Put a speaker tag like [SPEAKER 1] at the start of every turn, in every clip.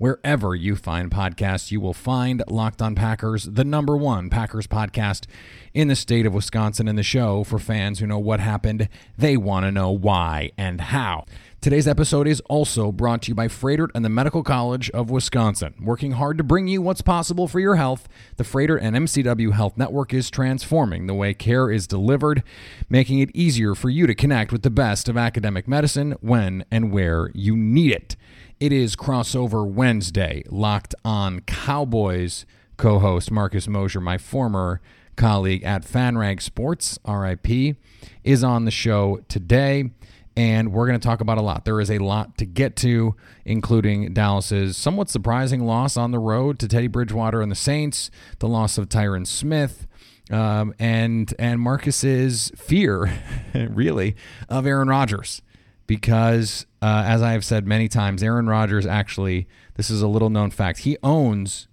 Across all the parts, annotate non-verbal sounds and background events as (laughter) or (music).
[SPEAKER 1] Wherever you find podcasts, you will find Locked On Packers, the number one Packers podcast in the state of Wisconsin, and the show for fans who know what happened. They want to know why and how. Today's episode is also brought to you by Froedtert and the Medical College of Wisconsin. Working hard to bring you what's possible for your health, the Froedtert and MCW Health Network is transforming the way care is delivered, making it easier for you to connect with the best of academic medicine when and where you need it. It is crossover Wednesday. Locked on Cowboys co host Marcus Mosher, my former colleague at FanRag Sports, RIP, is on the show today. And we're going to talk about a lot. There is a lot to get to, including Dallas's somewhat surprising loss on the road to Teddy Bridgewater and the Saints, the loss of Tyron Smith, um, and and Marcus's fear, (laughs) really, of Aaron Rodgers because, uh, as I have said many times, Aaron Rodgers actually, this is a little known fact, he owns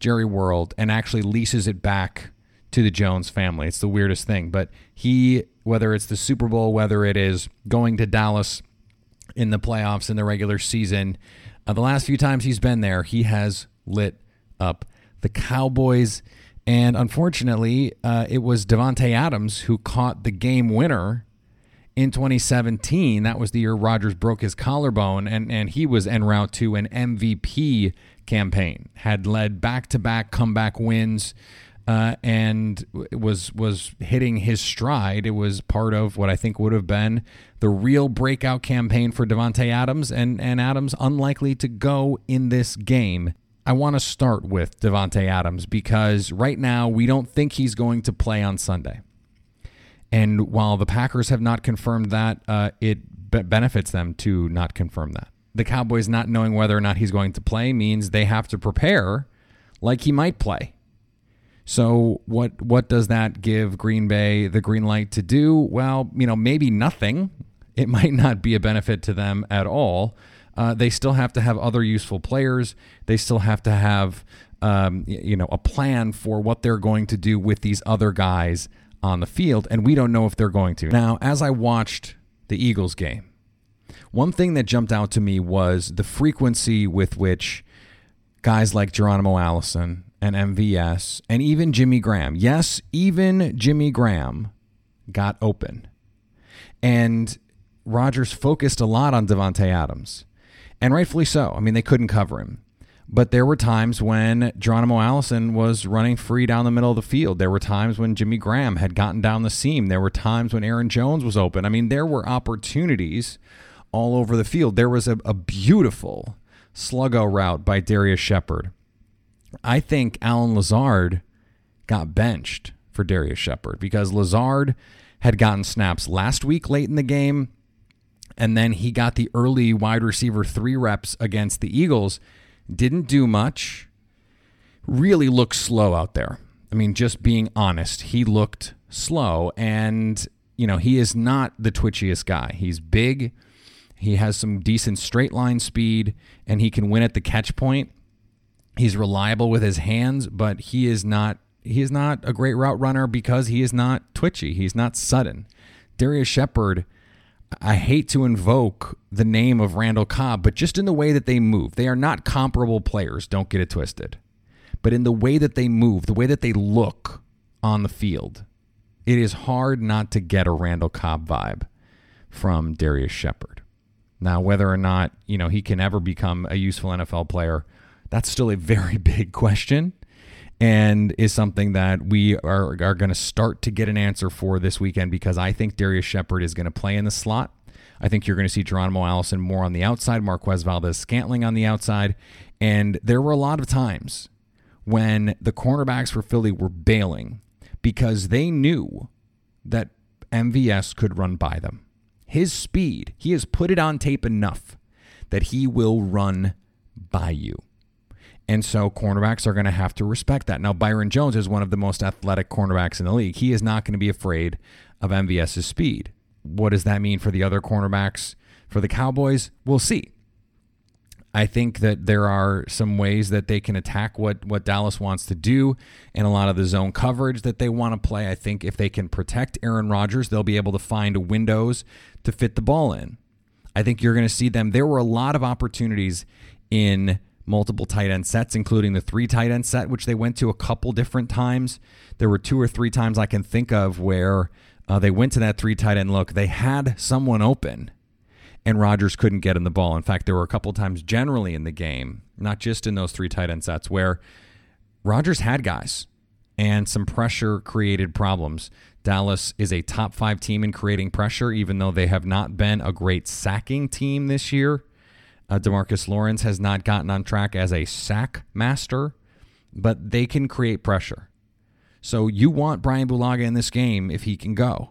[SPEAKER 1] Jerry World and actually leases it back to the Jones family. It's the weirdest thing. But he, whether it's the Super Bowl, whether it is going to Dallas in the playoffs in the regular season, uh, the last few times he's been there, he has lit up the Cowboys. And unfortunately, uh, it was Davante Adams who caught the game winner in 2017. That was the year Rodgers broke his collarbone, and, and he was en route to an MVP campaign. Had led back to back comeback wins, uh, and was was hitting his stride. It was part of what I think would have been the real breakout campaign for Davante Adams, and and Adams unlikely to go in this game. I want to start with Davante Adams because right now we don't think he's going to play on Sunday. And while the Packers have not confirmed that, uh, it be- benefits them to not confirm that. The Cowboys not knowing whether or not he's going to play means they have to prepare like he might play. So what what does that give Green Bay the green light to do? Well, you know, maybe nothing. It (laughs) might not be a benefit to them at all. Uh, they still have to have other useful players. They still have to have um, you know a plan for what they're going to do with these other guys on the field, and we don't know if they're going to. Now, as I watched the Eagles game, one thing that jumped out to me was the frequency with which guys like Geronimo Allison and MVS and even Jimmy Graham, yes, even Jimmy Graham got open. And Rodgers focused a lot on Davante Adams, and rightfully so. I mean, they couldn't cover him. But there were times when Geronimo Allison was running free down the middle of the field. There were times when Jimmy Graham had gotten down the seam. There were times when Aaron Jones was open. I mean, there were opportunities all over the field. There was a, a beautiful sluggo route by Darius Shepard. I think Allen Lazard got benched for Darius Shepard because Lazard had gotten snaps last week late in the game, and then he got the early wide receiver three reps against the Eagles didn't do much. Really looked slow out there. I mean, just being honest, he looked slow. And, you know, he is not the twitchiest guy. He's big. He has some decent straight line speed and he can win at the catch point. He's reliable with his hands, but he is not he is not a great route runner because he is not twitchy. He's not sudden. Darius Shepard, I hate to invoke the name of Randall Cobb, but just in the way that they move, they are not comparable players. Don't get it twisted. But in the way that they move, the way that they look on the field, it is hard not to get a Randall Cobb vibe from Darius Shepard. Now, whether or not, you know, he can ever become a useful NFL player, that's still a very (laughs) big question and is something that we are, are going to start to get an answer for this weekend because I think Darius Shepard is going to play in the slot. I think you're going to see Geronimo Allison more on the outside, Marquez Valdes Scantling on the outside. And there were a lot of times when the cornerbacks for Philly were bailing because they knew that MVS could run by them. His speed, he has put it on tape enough that he will run by you. And so cornerbacks are going to have to respect that. Now, Byron Jones is one of the most athletic cornerbacks in the league. He is not going to be afraid of MVS's speed. What does that mean for the other cornerbacks for the Cowboys? We'll see. I think that there are some ways that they can attack what, what Dallas wants to do and a lot of the zone coverage that they want to play. I think if they can protect Aaron Rodgers, they'll be able to find windows to fit the ball in. I think you're going to see them. There were a lot of opportunities in multiple tight end sets, including the three tight end set, which they went to a couple different times. There were two or three times I can think of where uh, they went to that three tight end look. They had someone open, and Rodgers couldn't get in the ball. In fact, there were a couple times generally in the game, not just in those three tight end sets, where Rodgers had guys and some pressure created problems. Dallas is a top five team in creating pressure, even though they have not been a great sacking team this year. Uh, Demarcus Lawrence has not gotten on track as a sack master, but they can create pressure. So you want Brian Bulaga in this game if he can go.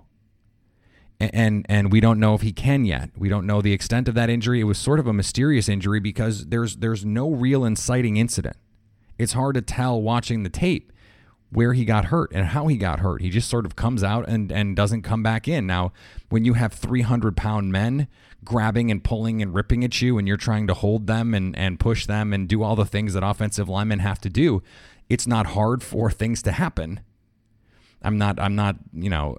[SPEAKER 1] And, and and we don't know if he can yet. We don't know the extent of that injury. It was sort of a mysterious injury because there's there's no real inciting incident. It's hard to tell watching the tape where he got hurt and how he got hurt. He just sort of comes out and, and doesn't come back in. Now, when you have 300 pound men grabbing and pulling and ripping at you and you're trying to hold them and, and push them and do all the things that offensive linemen have to do, it's not hard for things to happen. I'm not, I'm not, you know,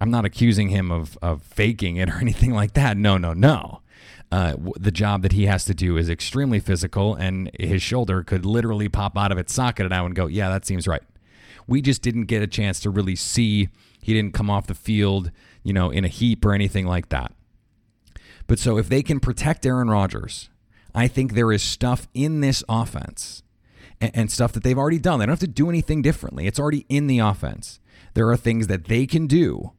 [SPEAKER 1] I'm not accusing him of, of faking it or (laughs) anything like that. No, no, no. Uh, the job that he has to do is extremely physical, and his shoulder could literally pop out of its socket and I would go, yeah, that seems right. We just didn't get a chance to really see. He didn't come off the field, you know, in a heap or anything like that. But so if they can protect Aaron Rodgers, I think there is stuff in this offense and, and, stuff that they've already done. They don't have to do anything differently. It's already in the offense. There are things that they can do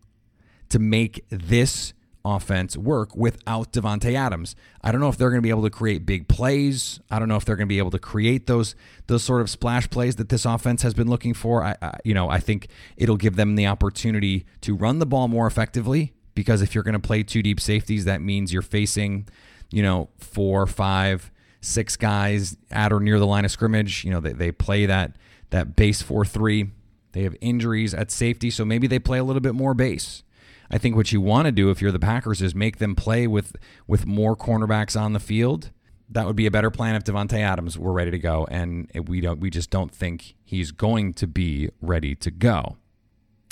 [SPEAKER 1] to make this offense work without Davante Adams. I don't know if they're going to be able to create big plays. I don't know if they're going to be able to create those those sort of splash plays that this offense has been looking for. I, I you know I think it'll give them the opportunity to run the ball more effectively because if you're going to play two deep safeties, that means you're facing you know four, five, six guys at or near the line of scrimmage. You know they, they play that that base four three. They have injuries at safety, so maybe they play a little bit more base. I think what you want to do if you're the Packers is make them play with with more cornerbacks on the field. That would be a better plan if Davante Adams were ready to go, and we don't. We just don't think he's going to be ready to go.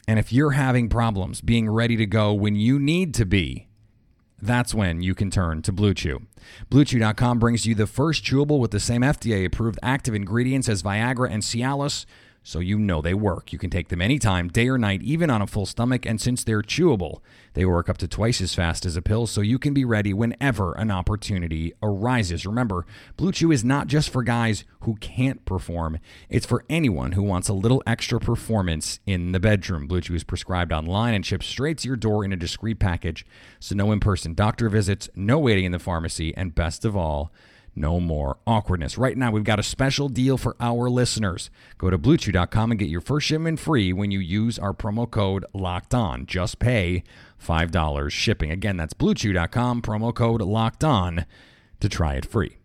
[SPEAKER 1] And if you're having problems being ready to go when you need to be, that's when you can turn to Blue Chew. BlueChew.com brings you the first chewable with the same FDA approved active ingredients as Viagra and Cialis so you know they work. You can take them anytime, day or night, even on a full stomach, and since they're chewable, they work up to twice as fast as a pill, so you can be ready whenever an opportunity arises. Remember, Blue Chew is not just for guys who can't perform, it's for anyone who wants a little extra performance in the bedroom. Blue Chew is prescribed online and shipped straight to your door in a discreet package, so no in person doctor visits, no waiting in the pharmacy, and best of all, no more awkwardness. Right now, we've got a special deal for our listeners. Go to bluechew.com and get your first shipment free when you use our promo code locked on. Just pay $5 shipping. Again, that's bluechew.com, promo code locked on to try it free.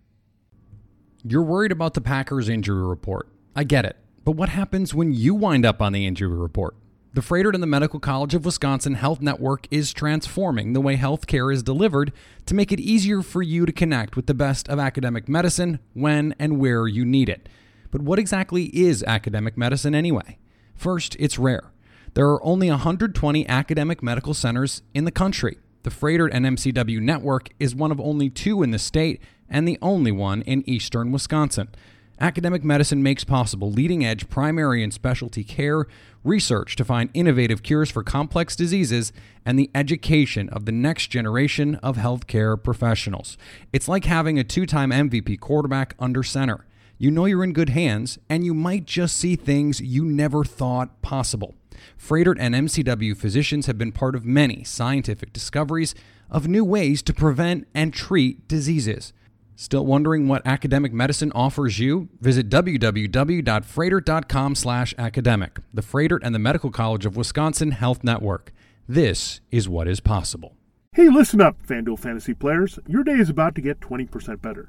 [SPEAKER 1] You're worried about the Packers injury report. I get it. But what happens when you wind up on the injury report? The Froedtert and the Medical College of Wisconsin Health Network is transforming the way healthcare is delivered to make it easier for you to connect with the best of academic medicine when and where you need it. But what exactly is academic medicine anyway? First, it's rare. There are only 120 academic medical centers in the country. The Froedtert and MCW network is one of only two in the state and the only one in eastern Wisconsin. Academic medicine makes possible leading edge primary and specialty care, research to find innovative cures for complex diseases, and the education of the next generation of healthcare professionals. It's like having a two time MVP quarterback under center. You know you're in good hands, and you might just see things you never thought possible. Froedtert and MCW physicians have been part of many scientific discoveries of new ways to prevent and treat diseases. Still wondering what academic medicine offers you? Visit www.froedtert.com slash academic, the Froedtert and the Medical College of Wisconsin Health Network. This is what is possible.
[SPEAKER 2] Hey, listen up, FanDuel fantasy players. Your day is about to get 20% better.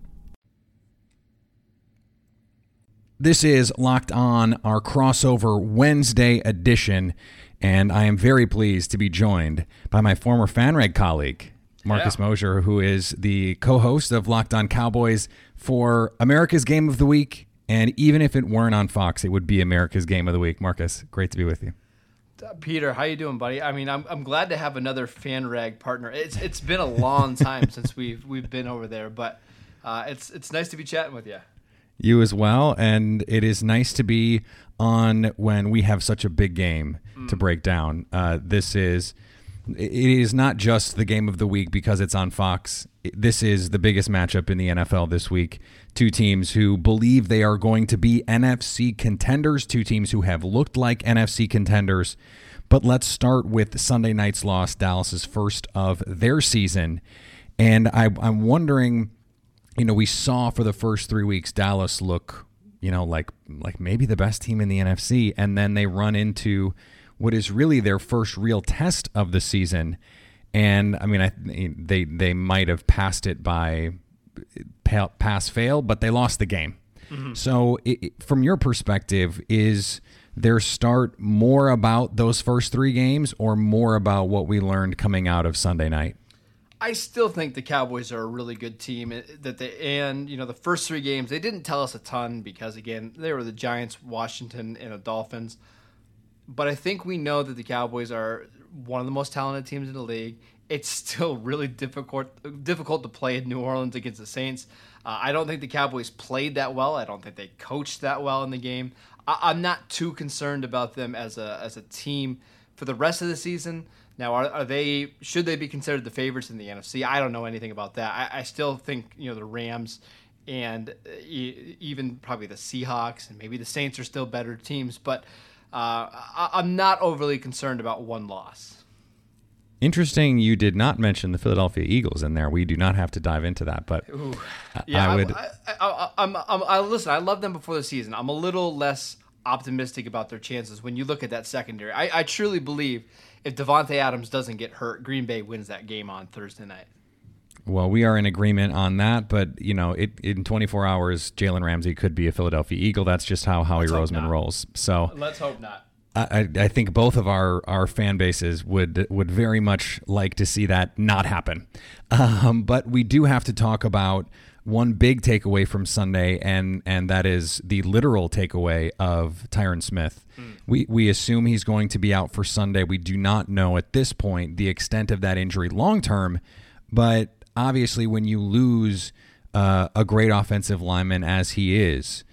[SPEAKER 1] This is Locked On, our crossover Wednesday edition, and I am very pleased to be joined by my former FanRag colleague, Marcus yeah. Mosher, who is the co host of Locked On Cowboys for America's Game of the Week. And even if it weren't on Fox, it would be America's Game of the Week. Marcus, great to be with you.
[SPEAKER 3] Peter, how you doing, buddy? I mean, I'm, I'm glad to have another FanRag partner. It's it's been a long time (laughs) since we've we've been over there, but uh, it's it's nice to be chatting with you.
[SPEAKER 1] You as well. And it is nice to be on when we have such a big game mm. to break down. Uh, this is. It is not just the game of the week because it's on Fox. This is the biggest matchup in the NFL this week. Two teams who believe they are going to be NFC contenders, two teams who have looked like NFC contenders. But let's start with Sunday night's loss, Dallas's first of their season. And I, I'm wondering you know, we saw for the first three weeks Dallas look, you know, like like maybe the best team in the NFC, and then they run into what is really their first real test of the season. And I mean, I, they they might have passed it by pass fail, but they lost the game. Mm-hmm. So, it, from your perspective, is their start more about those first three games, or more about what we learned coming out of Sunday night?
[SPEAKER 3] I still think the Cowboys are a really good team. Eh, that they and you know the first three games they didn't tell us a ton because again they were the Giants, Washington, and the Dolphins. But I think we know that the Cowboys are one of the most talented teams in the league. It's (laughs) still really difficult difficult to play in New Orleans against the Saints. Uh, I don't think the Cowboys played that well. I don't think they coached that well in the game. I, I'm not too concerned about them as a as a team for the rest of the season. Now, are, are they should they be considered the favorites in the NFC? I don't know anything about that. I, I still think you know the Rams and uh, even probably the Seahawks and maybe the Saints are still better teams, but uh, I, I'm not overly concerned about one loss.
[SPEAKER 1] Interesting, you did not mention the Philadelphia Eagles in there. We do not have to dive into that, but Ooh.
[SPEAKER 3] yeah, I would. I, I, I'm, I'm, I, listen. I love them before the season. I'm a little less optimistic about their chances when you look at that secondary. I, I truly believe if Davante Adams doesn't get hurt, Green Bay wins that game on Thursday night.
[SPEAKER 1] Well, we are in agreement on that, but you know, it, in 24 hours, Jalen Ramsey could be a Philadelphia Eagle. That's just how Howie let's Roseman rolls. So
[SPEAKER 3] let's hope not.
[SPEAKER 1] I, I think both of our, our fan bases would would very much like to see that not happen. Um, but we do have to talk about one big takeaway from Sunday, and and that is the literal takeaway of Tyron Smith. Mm. We we assume he's going to be out for Sunday. We do not know at this point the extent of that injury long term, but obviously when you lose uh, a great offensive lineman as he is,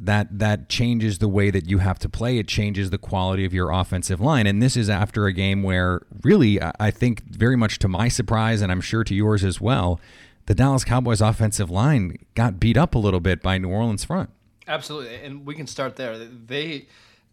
[SPEAKER 1] that that changes the way that you have to play. It changes the quality of your offensive line. And this is after a game where, really, I think very much to my surprise, and I'm sure to yours as well, the Dallas Cowboys offensive line got beat up a little bit by New Orleans front.
[SPEAKER 3] Absolutely, and we can start there. They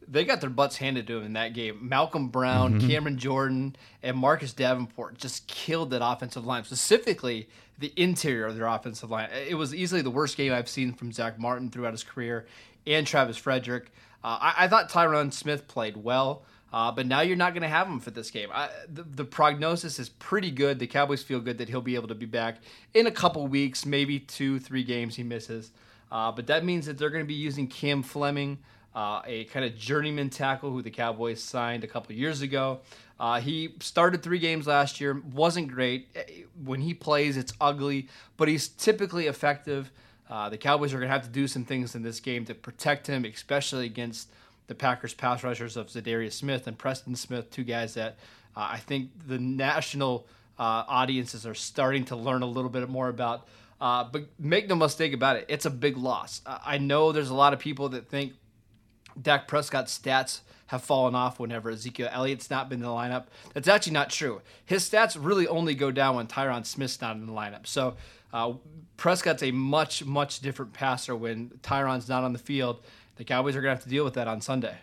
[SPEAKER 3] they got their butts handed to them in that game. Malcom Brown, mm-hmm. Cameron Jordan, and Marcus Davenport just killed that offensive line, specifically the interior of their offensive line. It was easily the worst game I've seen from Zack Martin throughout his career and Travis Frederick. Uh, I, I, thought Tyron Smith played well, uh, but now you're not going to have him for this game. I, the, the, prognosis is pretty good. The Cowboys feel good that he'll be able to be back in a couple weeks, maybe two, three games he misses. Uh, but that means that they're going to be using Cam Fleming uh, a kind of journeyman tackle who the Cowboys signed a couple years ago. Uh, he started three games last year, wasn't great. When he plays, it's ugly, but he's typically effective. Uh, the Cowboys are going to have to do some things in this game to protect him, especially against the Packers pass rushers of Za'Darius Smith and Preston Smith, two guys that uh, I think the national uh, audiences are starting to learn a little bit more about. Uh, but make no mistake about it, it's a big loss. I know there's a lot of people that think Dak Prescott's stats have fallen off whenever Ezekiel Elliott's not been in the lineup. That's actually not true. His stats really only go down when Tyron Smith's not in the lineup. So uh, Prescott's a much, much different passer when Tyron's not on the field. The Cowboys are going to have to deal with that on Sunday.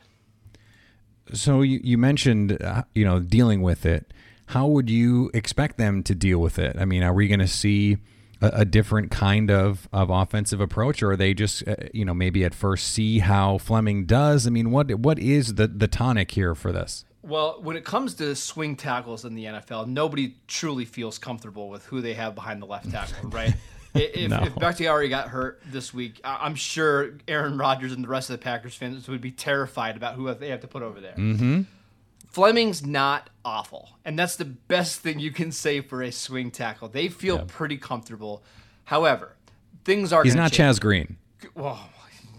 [SPEAKER 1] So you, you mentioned, uh, you know, dealing with it. How would you expect them to deal with it? I mean, are we going to see – a, a, different kind of, of offensive approach, or are they just uh, you know maybe at first see how Fleming does? I mean, what what is the the tonic here for this?
[SPEAKER 3] Well, when it comes to swing tackles in the NFL, nobody truly feels comfortable with who they have behind the left tackle, right? (laughs) if, no. if Bakhtiari got hurt this week, I'm sure Aaron Rodgers and the rest of the Packers fans would be terrified about who they have to put over there.
[SPEAKER 1] Mm-hmm.
[SPEAKER 3] Fleming's not awful, and that's the best thing you can say for a swing tackle. They feel yep. pretty comfortable. However, things are.
[SPEAKER 1] He's not
[SPEAKER 3] change.
[SPEAKER 1] Chaz Green.
[SPEAKER 3] Well,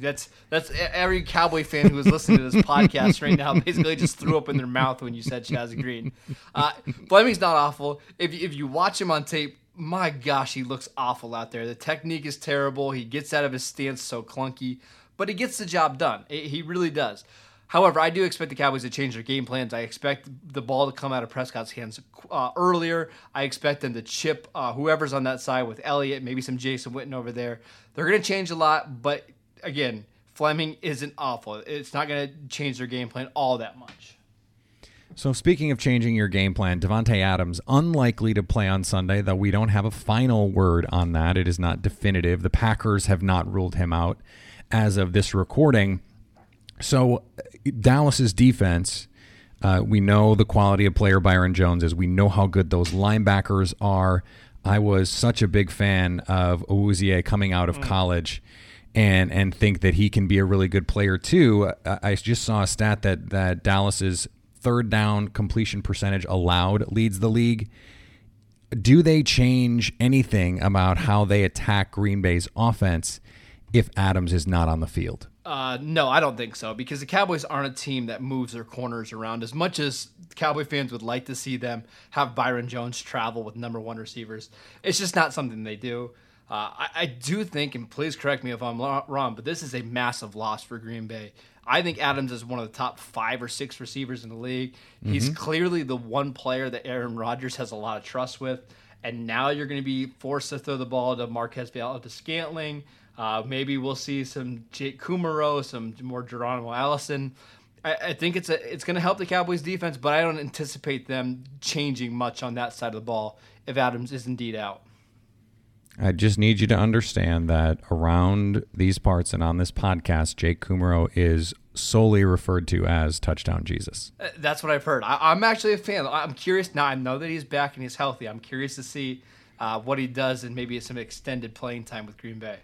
[SPEAKER 3] that's that's every Cowboy fan who is listening to this (laughs) podcast right now basically just threw up in their mouth when you said Chaz Green. Uh, Fleming's not awful. If if you watch him on tape, my gosh, he looks awful out there. The technique is terrible. He gets out of his stance so clunky, but he gets the job done. He really does. However, I do expect the Cowboys to change their game plans. I expect the ball to come out of Prescott's hands uh, earlier. I expect them to chip uh, whoever's on that side with Elliott, maybe some Jason Witten over there. They're going to change a lot, but again, Fleming isn't awful. It's not going to change their game plan all that much.
[SPEAKER 1] So, speaking of changing your game plan, Davante Adams unlikely to play on Sunday, though we don't have a final word on that. It is not definitive. The Packers have not ruled him out as of this recording. So Dallas's defense, uh, we know the quality of player Byron Jones is. We know how good those linebackers are. I was such a big fan of Awuzie coming out of mm. college, and and think that he can be a really good player too. I just saw a stat that that Dallas's third down completion percentage allowed leads the league. Do they change anything about how they attack Green Bay's offense if Adams is not on the field?
[SPEAKER 3] Uh, no, I don't think so because the Cowboys aren't a team that moves their corners around as much as Cowboy fans would like to see them have Byron Jones travel with number one receivers. It's just not something they do. Uh, I, I, do think, and please correct me if I'm wrong, but this is a massive loss for Green Bay. I think Adams is one of the top five or six receivers in the league. Mm-hmm. He's clearly the one player that Aaron Rodgers has a lot of trust with. And now you're going to be forced to throw the ball to Marquez Valdes-Scantling. Uh, maybe we'll see some Jake Kumerow, some more Geronimo Allison. I, I think it's a, it's going to help the Cowboys defense, but I don't anticipate them changing much on that side of the ball if Adams is indeed out.
[SPEAKER 1] I just need you to understand that around these parts and on this podcast, Jake Kumerow is solely referred to as touchdown Jesus.
[SPEAKER 3] Uh, that's what I've heard. I, am actually a fan. I'm curious now. I know that he's back and he's healthy. I'm curious to see uh, what he does and maybe some extended playing time with Green Bay.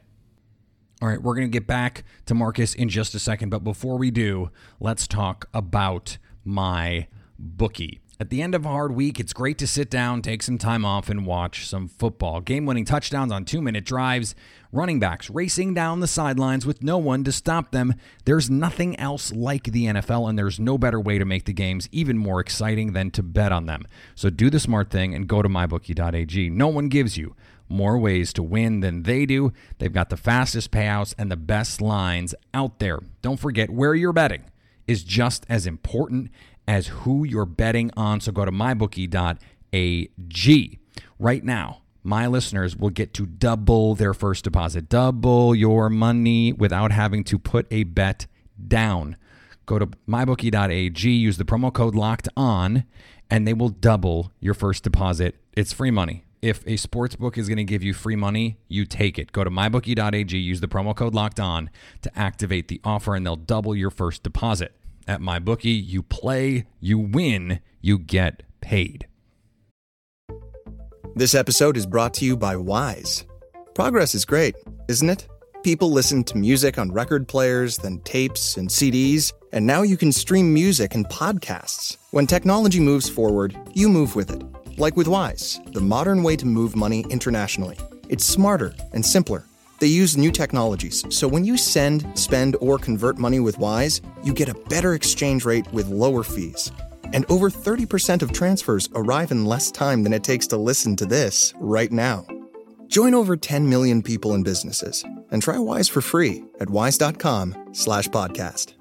[SPEAKER 1] All right, we're going to get back to Marcus in just a second, but before we do, let's talk about my bookie. At the end of a hard week, it's great to sit down, take some time off, and watch some football. Game winning touchdowns on two minute drives, running backs racing down the sidelines with no one to stop them. There's nothing else like the NFL, and there's no better way to make the games even more exciting than to bet on them. So do the smart thing and go to mybookie.ag. No one gives you more ways to win than they do. They've got the fastest payouts and the best lines out there. Don't forget where you're betting is just as important as who you're betting on. So go to mybookie.ag right now. My listeners will get to double their first deposit, double your money without having to put a bet down. Go to mybookie.ag, use the promo code locked on, and they will double your first deposit. It's free money. If a sports book is going to give you free money, you take it. Go to mybookie.ag, use the promo code locked on to activate the offer, and they'll double your first deposit. At my bookie, you play, you win, you get paid.
[SPEAKER 4] This episode is brought to you by Wise. Progress is great, isn't it? People listen to music on record players, then tapes and CDs, and now you can stream music and podcasts. When technology moves forward, you move with it. Like with Wise, the modern way to move money internationally. It's smarter and simpler. They use new technologies, so when you send, spend, or convert money with Wise, you get a better exchange rate with lower fees. And over 30% of transfers arrive in less time than it takes to listen to this right now. Join over 10 million people and businesses and try Wise for free at wise.com slash podcast.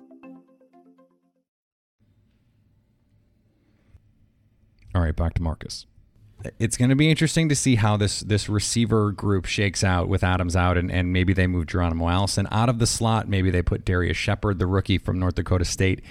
[SPEAKER 1] All right, back to Marcus. It's going to be interesting to see how this this receiver group shakes out with Adams out, and, and maybe they move Geronimo Allison out of the slot. Maybe they put Darius Shepard, the rookie from North Dakota State,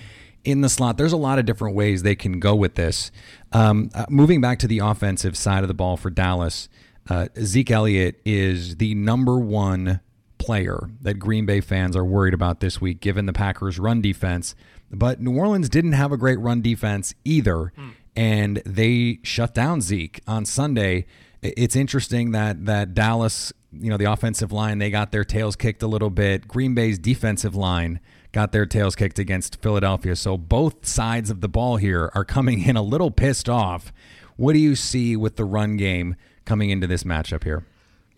[SPEAKER 1] in the slot. There's a lot of different ways they can go with this. Um, uh, moving back to the offensive side of the ball for Dallas, uh, Zeke Elliott is the number one player that Green Bay fans are worried about this week, given the Packers' run defense. But New Orleans didn't have a great run defense either, mm. And they shut down Zeke on Sunday. It's interesting that that Dallas, you know, the offensive line, they got their tails kicked a little bit. Green Bay's defensive line got their tails kicked against Philadelphia. So both sides of the ball here are coming in a little pissed off. What do you see with the run game coming into this matchup here?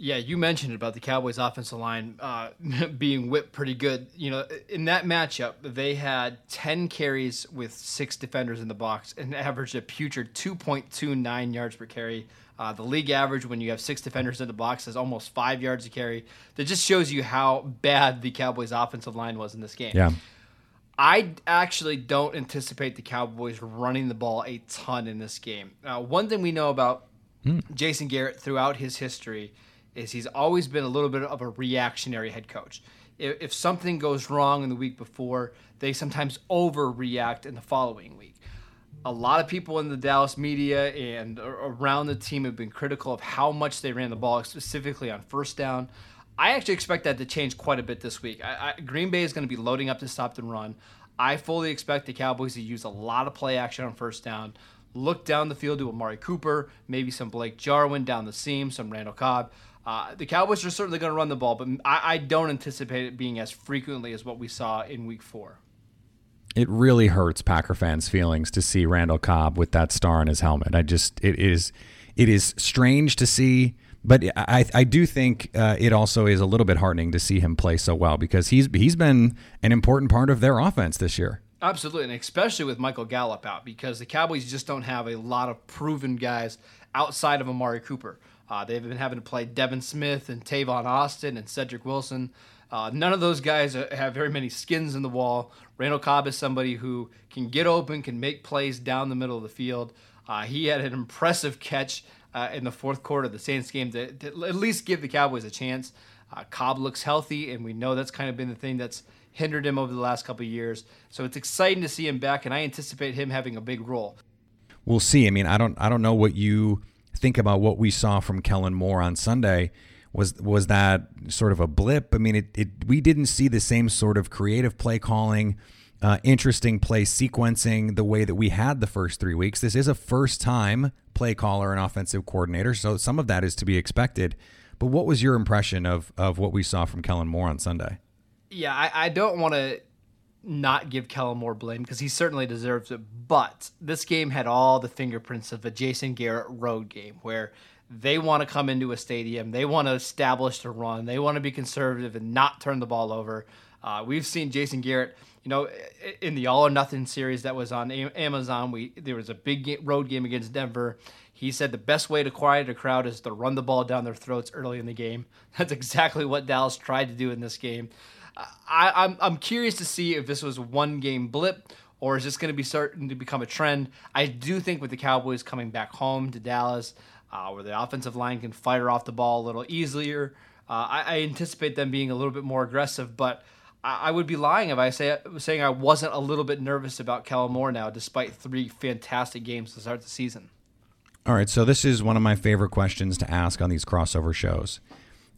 [SPEAKER 3] Yeah, you mentioned about the Cowboys' offensive line uh, (laughs) being whipped pretty good. You know, in that matchup, they had 10 carries with six defenders in the box and averaged a putrid 2.29 yards per carry. Uh, the league average when you have six defenders in the box is almost five yards a carry. That just shows you how bad the Cowboys' offensive line was in this game.
[SPEAKER 1] Yeah.
[SPEAKER 3] I actually don't anticipate the Cowboys running the ball a ton in this game. Uh, one thing we know about hmm. Jason Garrett throughout his history is he's always been a little bit of a reactionary head coach. If, if something goes wrong in the week before, they sometimes overreact in the following week. A lot of people in the Dallas media and around the team have been critical of how much they ran the ball, specifically on first down. I actually expect that to change quite a bit this week. I, I, Green Bay is going to be loading up to stop and run. I fully expect the Cowboys to use a lot of play action on first down, look down the field to Amari Cooper, maybe some Blake Jarwin down the seam, some Randall Cobb. Uh, the Cowboys are certainly going to run the ball, but I, I, don't anticipate it being as frequently as what we saw in Week Four.
[SPEAKER 1] It really hurts Packer fans' feelings to see Randall Cobb with that star on his helmet. I just it is it is strange to see, but I I do think uh, it also is a little bit heartening to see him play so well because he's he's been an important part of their offense this year.
[SPEAKER 3] Absolutely, and especially with Michael Gallup out because the Cowboys just don't have a lot of proven guys outside of Amari Cooper. Uh, they've been having to play Devin Smith and Tavon Austin and Cedric Wilson. Uh, none of those guys have very many skins in the wall. Randall Cobb is somebody who can get open, can make plays down the middle of the field. Uh, he had an impressive catch uh, in the fourth quarter of the Saints game to, to at least give the Cowboys a chance. Uh, Cobb looks healthy, and we know that's kind of been the thing that's hindered him over the last couple years. So it's exciting to see him back, and I anticipate him having a big role.
[SPEAKER 1] We'll see. I mean, I don't, I don't know what you think about what we saw from Kellen Moore on Sunday, was was that sort of a blip? I mean, it, it we didn't see the same sort of creative play calling, uh, interesting play sequencing the way that we had the first three weeks. This is a first time play caller and offensive coordinator, so some of that is to be expected. But what was your impression of of what we saw from Kellen Moore on Sunday?
[SPEAKER 3] Yeah, I, I don't want to not give Kellen Moore blame because he certainly deserves it. But this game had all the fingerprints of a Jason Garrett road game where they want to come into a stadium, they want to establish the run, they want to be conservative and not turn the ball over. Uh, we've seen Jason Garrett, you know, in the All or Nothing series that was on Amazon. We there was a big road game against Denver. He said the best way to quiet a crowd is to run the ball down their throats early in the game. (laughs) That's exactly what Dallas tried to do in this game. I, I'm I'm curious to see if this was one game blip or is this going to be starting to become a trend? I do think with the Cowboys coming back home to Dallas, uh, where the offensive line can fire off the ball a little easier, uh, I, I, anticipate them being a little bit more aggressive. But I, would be lying if I say saying I wasn't a little bit nervous about Kellen Moore now, despite three fantastic games to start the season.
[SPEAKER 1] All right, so this is one of my favorite questions to ask on these crossover shows.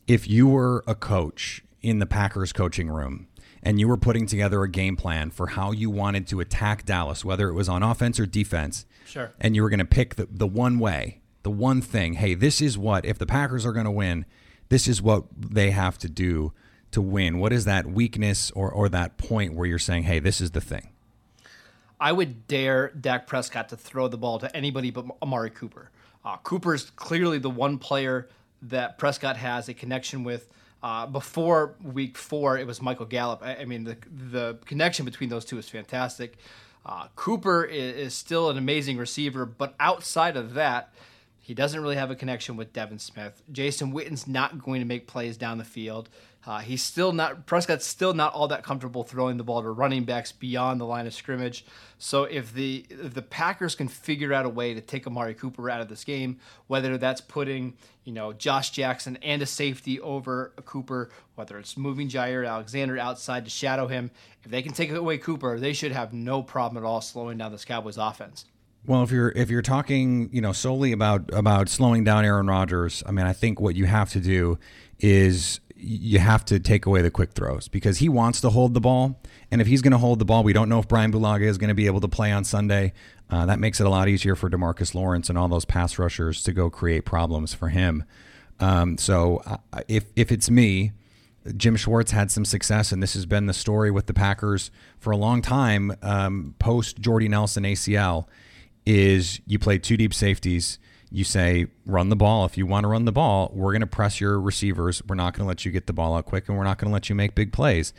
[SPEAKER 1] If you were a coach in the Packers coaching room and you were putting together a game plan for how you wanted to attack Dallas, whether it was on offense or defense,
[SPEAKER 3] sure.
[SPEAKER 1] and you were going to pick the, the one way, the one thing, hey, this is what, if the Packers are going to win, this is what they have to do to win. What is that weakness or, or that point where you're saying, hey, this is the thing?
[SPEAKER 3] I would dare Dak Prescott to throw the ball to anybody but Amari Cooper. Uh, is clearly the one player that Prescott has a connection with uh, before week four, it was Michael Gallup. I, I, mean, the the connection between those two is fantastic. Uh, Cooper is, is, still an amazing receiver, but outside of that, he doesn't really have a connection with Devin Smith. Jason Witten's not going to make plays down the field. Uh, he's still not Prescott's still not all that comfortable throwing the ball to running backs beyond the line of scrimmage. So if the if the Packers can figure out a way to take Amari Cooper out of this game, whether that's putting you know Josh Jackson and a safety over Cooper, whether it's moving Jaire Alexander outside to shadow him, if they can take away Cooper, they should have no problem at all slowing down this Cowboys offense.
[SPEAKER 1] Well, if you're if you're talking, you know, solely about about slowing down Aaron Rodgers, I mean, I think what you have to do is you have to take away the quick throws because he wants to hold the ball. And if he's going to hold the ball, we don't know if Brian Bulaga is going to be able to play on Sunday. Uh, that makes it a lot easier for Demarcus Lawrence and all those pass rushers to go create problems for him. Um, so uh, if if it's me, Jim Schwartz had some success, and this has been the story with the Packers for a long time. Um, Post Jordy Nelson ACL, is you play two deep safeties you say run the ball. If you want to run the ball, we're going to press your receivers. We're not going to let you get the ball out quick, and we're not going to let you make big plays.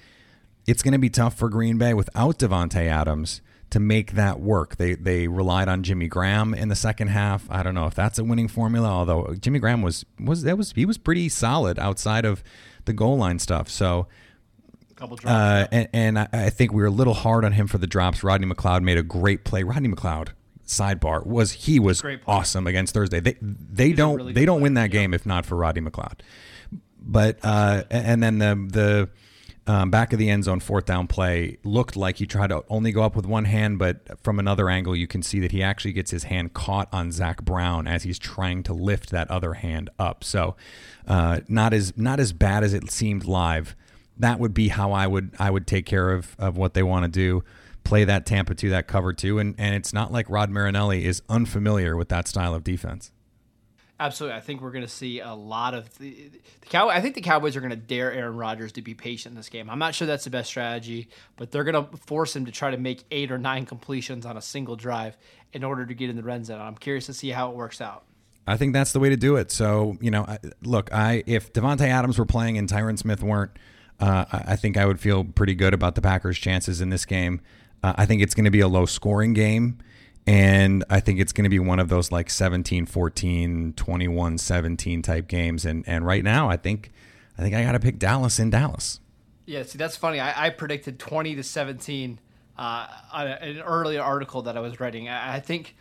[SPEAKER 1] It's going to be tough for Green Bay without Davante Adams to make that work. They they relied on Jimmy Graham in the second half. I don't know if that's a winning formula. Although Jimmy Graham was was that was he was pretty solid outside of the goal line stuff. So.
[SPEAKER 3] Couple drops,
[SPEAKER 1] uh, and, and I, I think we were a little hard on him for the drops. Rodney McLeod made a great play. Rodney McLeod, sidebar was he was awesome against Thursday. They they He's don't really they don't player. win that game yeah. if not for Roddy McLeod. But uh, and then the the um, back of the end zone fourth down play looked like he tried to only go up with one hand, but from another angle you can see that he actually gets his hand caught on Zach Brown as he's trying to lift that other hand up. So uh, not as not as bad as it seemed live. That would be how I would I would take care of of what they want to do play that Tampa 2, that cover 2. And, and it's not like Rod Marinelli is unfamiliar with that style of defense.
[SPEAKER 3] Absolutely. I think we're going to see a lot of the, the Cow. I think the Cowboys are going to dare Aaron Rodgers to be patient in this game. I'm not sure that's the best strategy, but they're going to force him to try to make eight or nine completions on a single drive in order to get in the red zone. I'm curious to see how it works out.
[SPEAKER 1] I think that's the way to do it. So, you know, look, I if Davante Adams were playing and Tyron Smith weren't, uh, I think I would feel pretty good about the Packers' chances in this game. Uh, I think it's going to be a low scoring game. And I think it's going to be one of those like 17 14, 21 17 type games. And, and right now, I think I think I got to pick Dallas in Dallas.
[SPEAKER 3] Yeah, see, that's funny. I, I predicted 20 to 17 uh, on an earlier article that I was writing. I, I think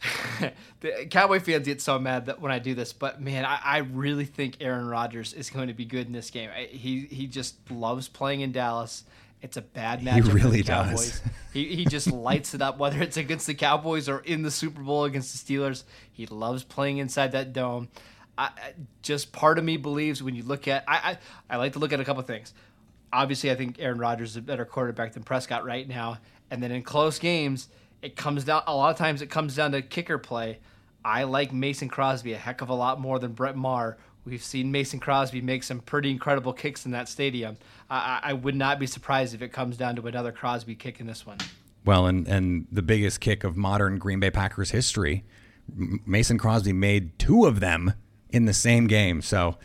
[SPEAKER 3] (laughs) the Cowboy fans get so mad that when I do this, but man, I, I really think Aaron Rodgers is going to be good in this game. I, he he just loves playing in Dallas. It's a bad matchup. He really does. he he just (laughs) lights it up, whether it's against the Cowboys or in the Super Bowl against the Steelers. He loves playing inside that dome. I, just part of me believes when you look at I, I, I like to look at a couple things. Obviously, I think Aaron Rodgers is a better quarterback than Prescott right now. And then in close games, it comes down a lot of times it comes down to kicker play. I like Mason Crosby a heck of a lot more than Brett Maher. We've seen Mason Crosby make some pretty incredible kicks in that stadium. I, I would not be surprised if it comes down to another Crosby kick in this one.
[SPEAKER 1] Well, and and the biggest kick of modern Green Bay Packers history, Mason Crosby made two of them in the same game. So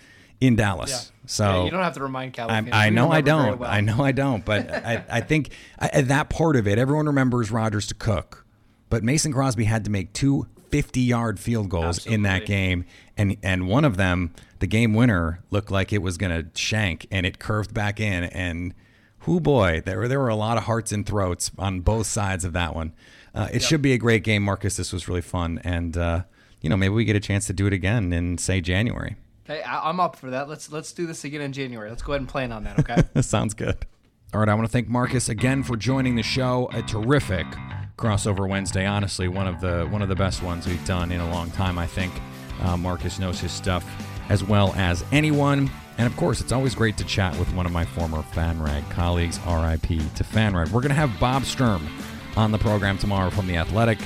[SPEAKER 1] in Dallas. Yeah. So
[SPEAKER 3] yeah, you don't have to remind California.
[SPEAKER 1] I, I know I don't. Well. I know I don't. But (laughs) I, I think I, that part of it, everyone remembers Rodgers to Cook, but Mason Crosby had to make two 50-yard field goals in that game, and and one of them, the game winner, looked like it was going to shank, and it curved back in, and who boy, there were there were a lot of hearts and throats on both sides of that one. Uh, it should be a great game, Marcus. This was really fun, and uh, you know maybe we get a chance to do it again in say January.
[SPEAKER 3] Hey, I- I'm up for that. Let's let's do this again in January. Let's go ahead and plan on that. Okay. (laughs)
[SPEAKER 1] Sounds good. All right, I want to thank Marcus again for joining the show. A terrific crossover Wednesday. Honestly, one of the one of the best ones we've done in a long time. I think uh, Marcus knows his stuff as well as anyone. And of course, it's always great to chat with one of my former FanRag colleagues. RIP to FanRag. We're going to have Bob Sturm on the program tomorrow from the Athletic,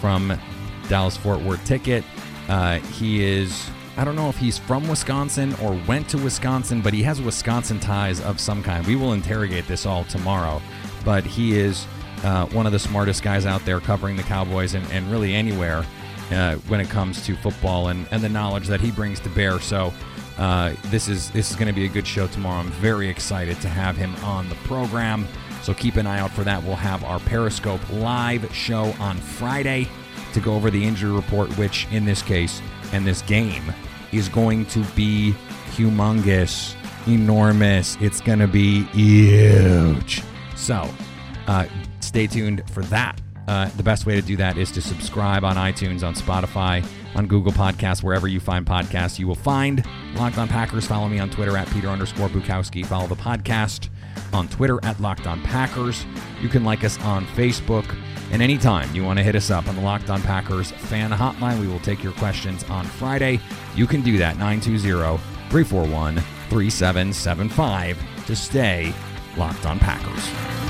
[SPEAKER 1] from Dallas Fort Worth Ticket. Uh, he is I don't know if he's from Wisconsin or went to Wisconsin, but he has Wisconsin ties of some kind. We will interrogate this all tomorrow. But he is uh, one of the smartest guys out there covering the Cowboys and, and really anywhere uh, when it comes to football and, and the knowledge that he brings to bear. So uh, this is this is going to be a good show tomorrow. I'm very excited to have him on the program. So keep an eye out for that. We'll have our Periscope live show on Friday to go over the injury report, which in this case and this game is going to be humongous, enormous. It's going to be huge. So uh, stay tuned for that. Uh, the best way to do that is to subscribe on iTunes, on Spotify, on Google Podcasts, wherever you find podcasts. You will find Locked On Packers. Follow me on Twitter at Peter underscore Bukowski. Follow the podcast on Twitter at Locked On Packers. You can like us on Facebook. And anytime you want to hit us up on the Locked On Packers fan hotline, we will take your questions on Friday. You can do that 920 341 3775 to stay Locked On Packers.